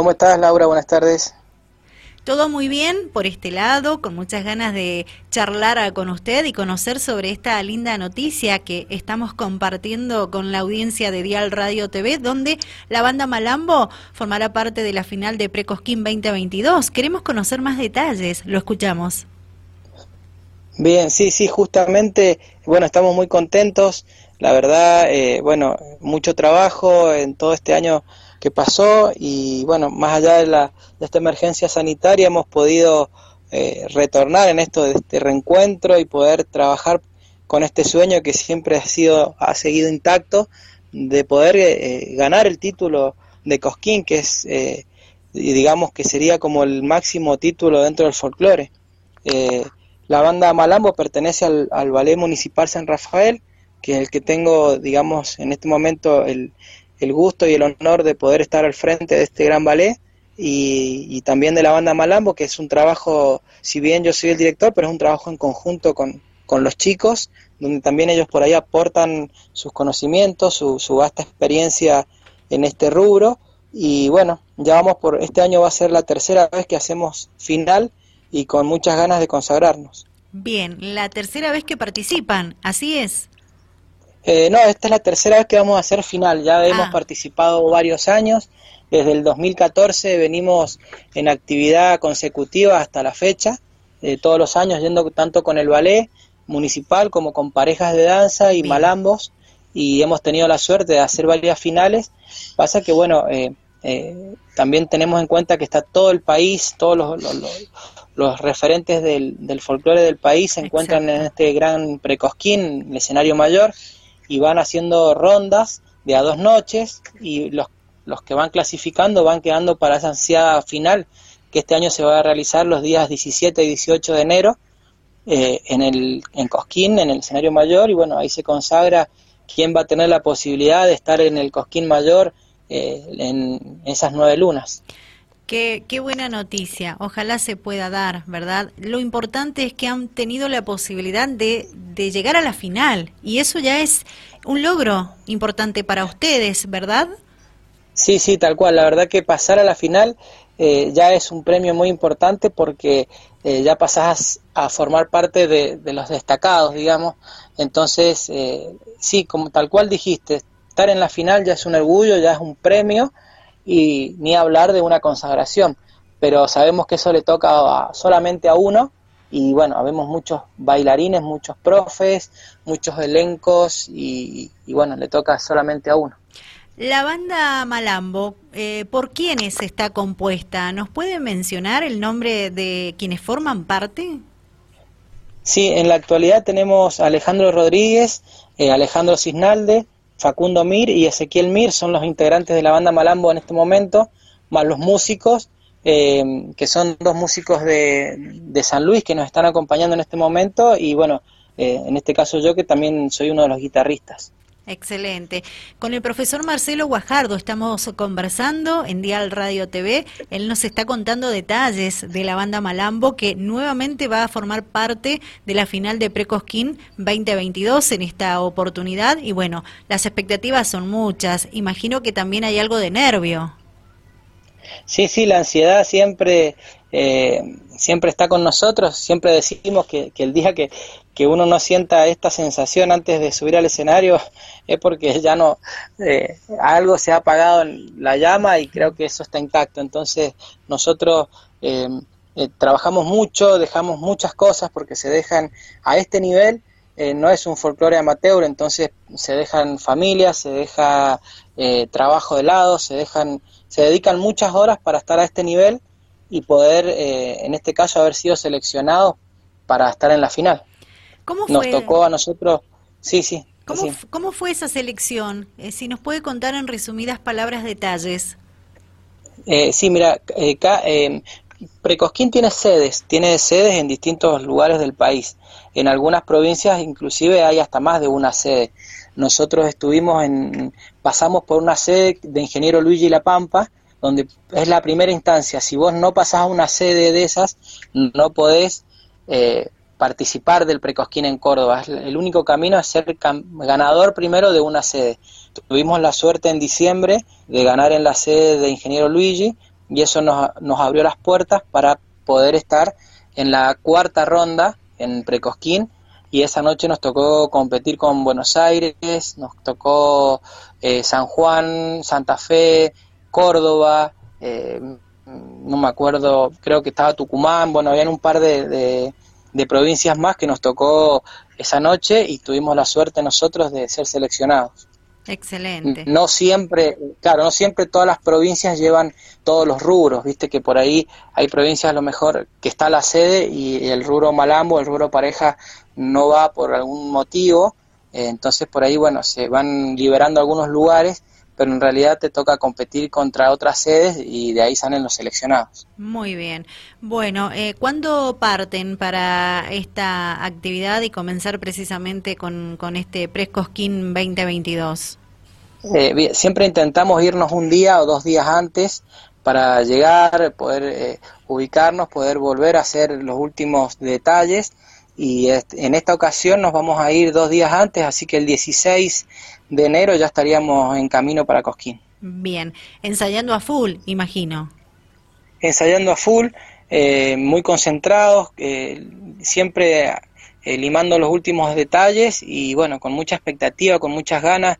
¿Cómo estás, Laura? Buenas tardes. Todo muy bien por este lado, con muchas ganas de charlar con usted y conocer sobre esta linda noticia que estamos compartiendo con la audiencia de Dial Radio TV, donde la banda Malambo formará parte de la final de Precosquín 2022. Queremos conocer más detalles, lo escuchamos. Bien, sí, sí, justamente, bueno, estamos muy contentos. La verdad, eh, bueno, mucho trabajo en todo este año que pasó y bueno, más allá de, la, de esta emergencia sanitaria hemos podido eh, retornar en esto de este reencuentro y poder trabajar con este sueño que siempre ha sido ha seguido intacto de poder eh, ganar el título de Cosquín que es eh, digamos que sería como el máximo título dentro del folclore. La banda Malambo pertenece al, al ballet municipal San Rafael que es el que tengo digamos en este momento el, el gusto y el honor de poder estar al frente de este gran ballet y, también de la banda Malambo, que es un trabajo, si bien yo soy el director, pero es un trabajo en conjunto con, los chicos, donde también ellos por ahí aportan sus conocimientos, su, su vasta experiencia en este rubro. Y bueno, ya vamos por, este año va a ser la tercera vez que hacemos final y con muchas ganas de consagrarnos. Bien, la tercera vez que participan, así es. Eh, no, esta es la tercera vez que vamos a hacer final, ya hemos ah. participado varios años, desde el 2014 venimos en actividad consecutiva hasta la fecha, eh, todos los años yendo tanto con el ballet municipal como con parejas de danza y malambos, y hemos tenido la suerte de hacer varias finales. Pasa que, bueno, eh, también tenemos en cuenta que está todo el país, todos los, referentes del, del folclore del país se encuentran en este gran precosquín, el escenario mayor, y van haciendo rondas de a dos noches y los, los que van clasificando van quedando para esa ansiada final que este año se va a realizar los días 17 y 18 de enero eh, en, el, en Cosquín, en el escenario mayor, y bueno, ahí se consagra quién va a tener la posibilidad de estar en el Cosquín mayor eh, en esas nueve lunas. Qué, buena noticia, ojalá se pueda dar, ¿verdad? Lo importante es que han tenido la posibilidad de, de llegar a la final y eso ya es un logro importante para ustedes, ¿verdad? Sí, sí, tal cual. La verdad que pasar a la final eh, ya es un premio muy importante porque eh, ya pasás a formar parte de, de los destacados, digamos. Entonces, eh, sí, como tal cual dijiste, estar en la final ya es un orgullo, ya es un premio y ni hablar de una consagración, pero sabemos que eso le toca solamente a uno y bueno, habemos muchos bailarines, muchos profes, muchos elencos y, bueno, le toca solamente a uno. La banda Malambo, eh, ¿por quiénes está compuesta? ¿Nos puede mencionar el nombre de quienes forman parte? Sí, en la actualidad tenemos a Alejandro Rodríguez, eh, Alejandro Cisnalde, Facundo Mir y Ezequiel Mir son los integrantes de la banda Malambo en este momento, más los músicos, eh, que son dos músicos de, de, San Luis que nos están acompañando en este momento y bueno, eh, en este caso yo que también soy uno de los guitarristas. Excelente. Con el profesor Marcelo Guajardo estamos conversando en Dial Radio TV. Él nos está contando detalles de la banda Malambo que nuevamente va a formar parte de la final de Precosquín 2022 en esta oportunidad. Y bueno, las expectativas son muchas. Imagino que también hay algo de nervio. Sí, sí, la ansiedad siempre, eh, siempre está con nosotros. Siempre decimos que, que el día que, que uno no sienta esta sensación antes de subir al escenario es porque ya no eh, algo se ha apagado en la llama y creo que eso está intacto. Entonces nosotros eh, eh, trabajamos mucho dejamos muchas cosas porque se dejan a este nivel no es un folclore amateur entonces se dejan familias se deja trabajo de lado se dejan se dedican muchas horas para estar a este nivel y poder en este caso haber sido seleccionados para estar en la final ¿Cómo fue? Nos tocó a nosotros, sí, sí. ¿Cómo, fue esa selección? Eh, si nos puede contar en resumidas palabras detalles. Eh, sí, mira, eh, eh, Precosquín tiene sedes, tiene sedes en distintos lugares del país. En algunas provincias inclusive hay hasta más de una sede. Nosotros estuvimos en, pasamos por una sede de Ingeniero Luigi La Pampa, donde es la primera instancia. Si vos no pasás a una sede de esas, no podés eh, participar del Precosquín en Córdoba. El único camino es ser ganador primero de una sede. Tuvimos la suerte en diciembre de ganar en la sede de Ingeniero Luigi, y eso nos, nos abrió las puertas para poder estar en la cuarta ronda en Precosquín y esa noche nos tocó competir con Buenos Aires, nos tocó eh, San Juan, Santa Fe, Córdoba, eh, no me acuerdo, creo que estaba Tucumán, bueno, habían un par de, de, provincias más que nos tocó esa noche y tuvimos la suerte nosotros de ser seleccionados. Excelente. No siempre, claro, no siempre todas las provincias llevan todos los rubros, viste que por ahí hay provincias a lo mejor que está la sede y el rubro malambo, el rubro pareja no va por algún motivo, eh, entonces por ahí, bueno, se van liberando algunos lugares, pero en realidad te toca competir contra otras sedes y de ahí salen los seleccionados. Muy bien. Bueno, eh, ¿cuándo parten para esta actividad y comenzar precisamente con, con este Prescosquín 2022? Eh, siempre intentamos irnos un día o dos días antes para llegar, poder eh, ubicarnos, poder volver a hacer los últimos detalles y en esta ocasión nos vamos a ir dos días antes, así que el 16 de enero ya estaríamos en camino para Cosquín. Bien, ensayando a full, imagino. Ensayando a full, eh, muy concentrados, eh, siempre eh, limando los últimos detalles y bueno, con mucha expectativa, con muchas ganas,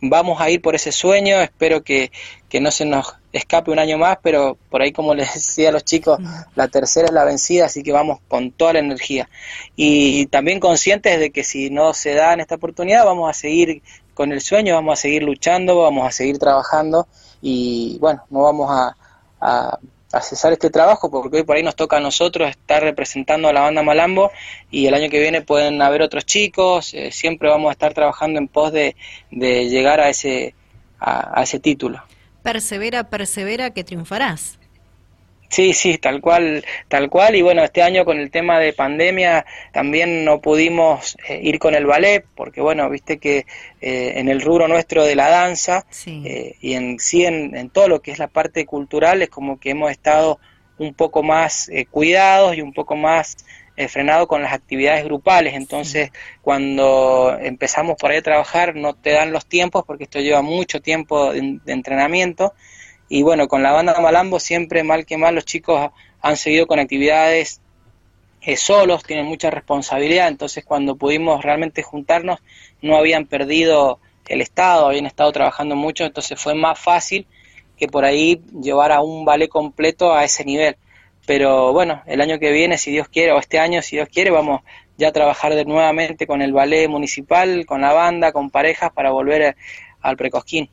vamos a ir por ese sueño, espero que, que no se nos escape un año más, pero por ahí como les decía a los chicos, la tercera es la vencida, así que vamos con toda la energía. Y también conscientes de que si no se da en esta oportunidad, vamos a seguir con el sueño, vamos a seguir luchando, vamos a seguir trabajando y bueno, no vamos a, a, cesar este trabajo porque hoy por ahí nos toca a nosotros estar representando a la banda Malambo y el año que viene pueden haber otros chicos, eh, siempre vamos a estar trabajando en pos de, de llegar a ese, a ese título persevera, persevera, que triunfarás. Sí, sí, tal cual, tal cual. Y bueno, este año con el tema de pandemia también no pudimos eh, ir con el ballet, porque bueno, viste que eh, en el rubro nuestro de la danza eh, y en sí en, en, todo lo que es la parte cultural es como que hemos estado un poco más cuidados y un poco más eh, frenado con las actividades grupales. Entonces, cuando empezamos por ahí a trabajar, no te dan los tiempos porque esto lleva mucho tiempo de, entrenamiento. Y bueno, con la banda Malambo siempre, mal que mal, los chicos han seguido con actividades eh, solos, tienen mucha responsabilidad. Entonces, cuando pudimos realmente juntarnos, no habían perdido el estado, habían estado trabajando mucho, entonces fue más fácil que por ahí llevar a un ballet completo a ese nivel pero bueno, el año que viene, si Dios quiere, o este año, si Dios quiere, vamos ya a trabajar de nuevamente con el ballet municipal, con la banda, con parejas para volver al precosquín.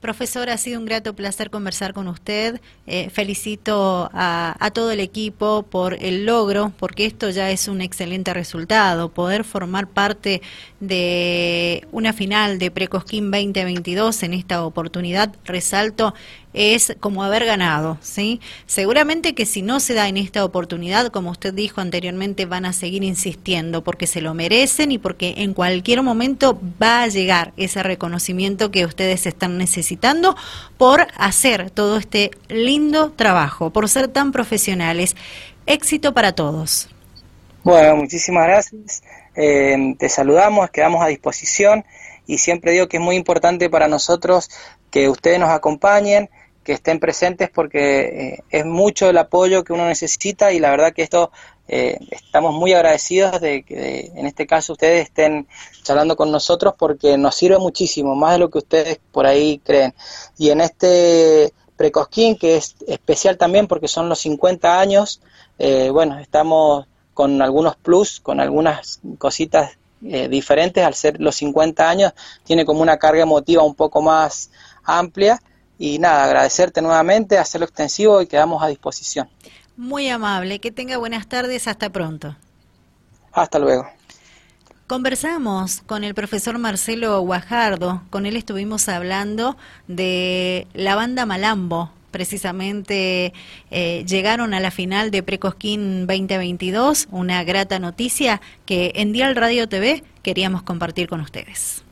Profesor, ha sido un grato placer conversar con usted. Eh, felicito a, a, todo el equipo por el logro, porque esto ya es un excelente resultado. Poder formar parte de una final de Precosquín 2022 en esta oportunidad, resalto, es como haber ganado, ¿sí? Seguramente que si no se da en esta oportunidad, como usted dijo anteriormente, van a seguir insistiendo porque se lo merecen y porque en cualquier momento va a llegar ese reconocimiento que ustedes están necesitando por hacer todo este lindo trabajo, por ser tan profesionales. Éxito para todos. Bueno, muchísimas gracias. Eh, te saludamos, quedamos a disposición y siempre digo que es muy importante para nosotros que ustedes nos acompañen, que estén presentes porque eh, es mucho el apoyo que uno necesita y la verdad que esto eh, estamos muy agradecidos de que en este caso ustedes estén charlando con nosotros porque nos sirve muchísimo, más de lo que ustedes por ahí creen. Y en este Precosquín, que es especial también porque son los 50 años, eh, bueno, estamos con algunos plus, con algunas cositas diferentes, al ser los 50 años, tiene como una carga emotiva un poco más amplia y nada, agradecerte nuevamente, hacerlo extensivo y quedamos a disposición. Muy amable, que tenga buenas tardes, hasta pronto. Hasta luego. Conversamos con el profesor Marcelo Guajardo, con él estuvimos hablando de la banda Malambo, precisamente eh, llegaron a la final de Precosquín 2022, una grata noticia que en Dial Radio TV queríamos compartir con ustedes.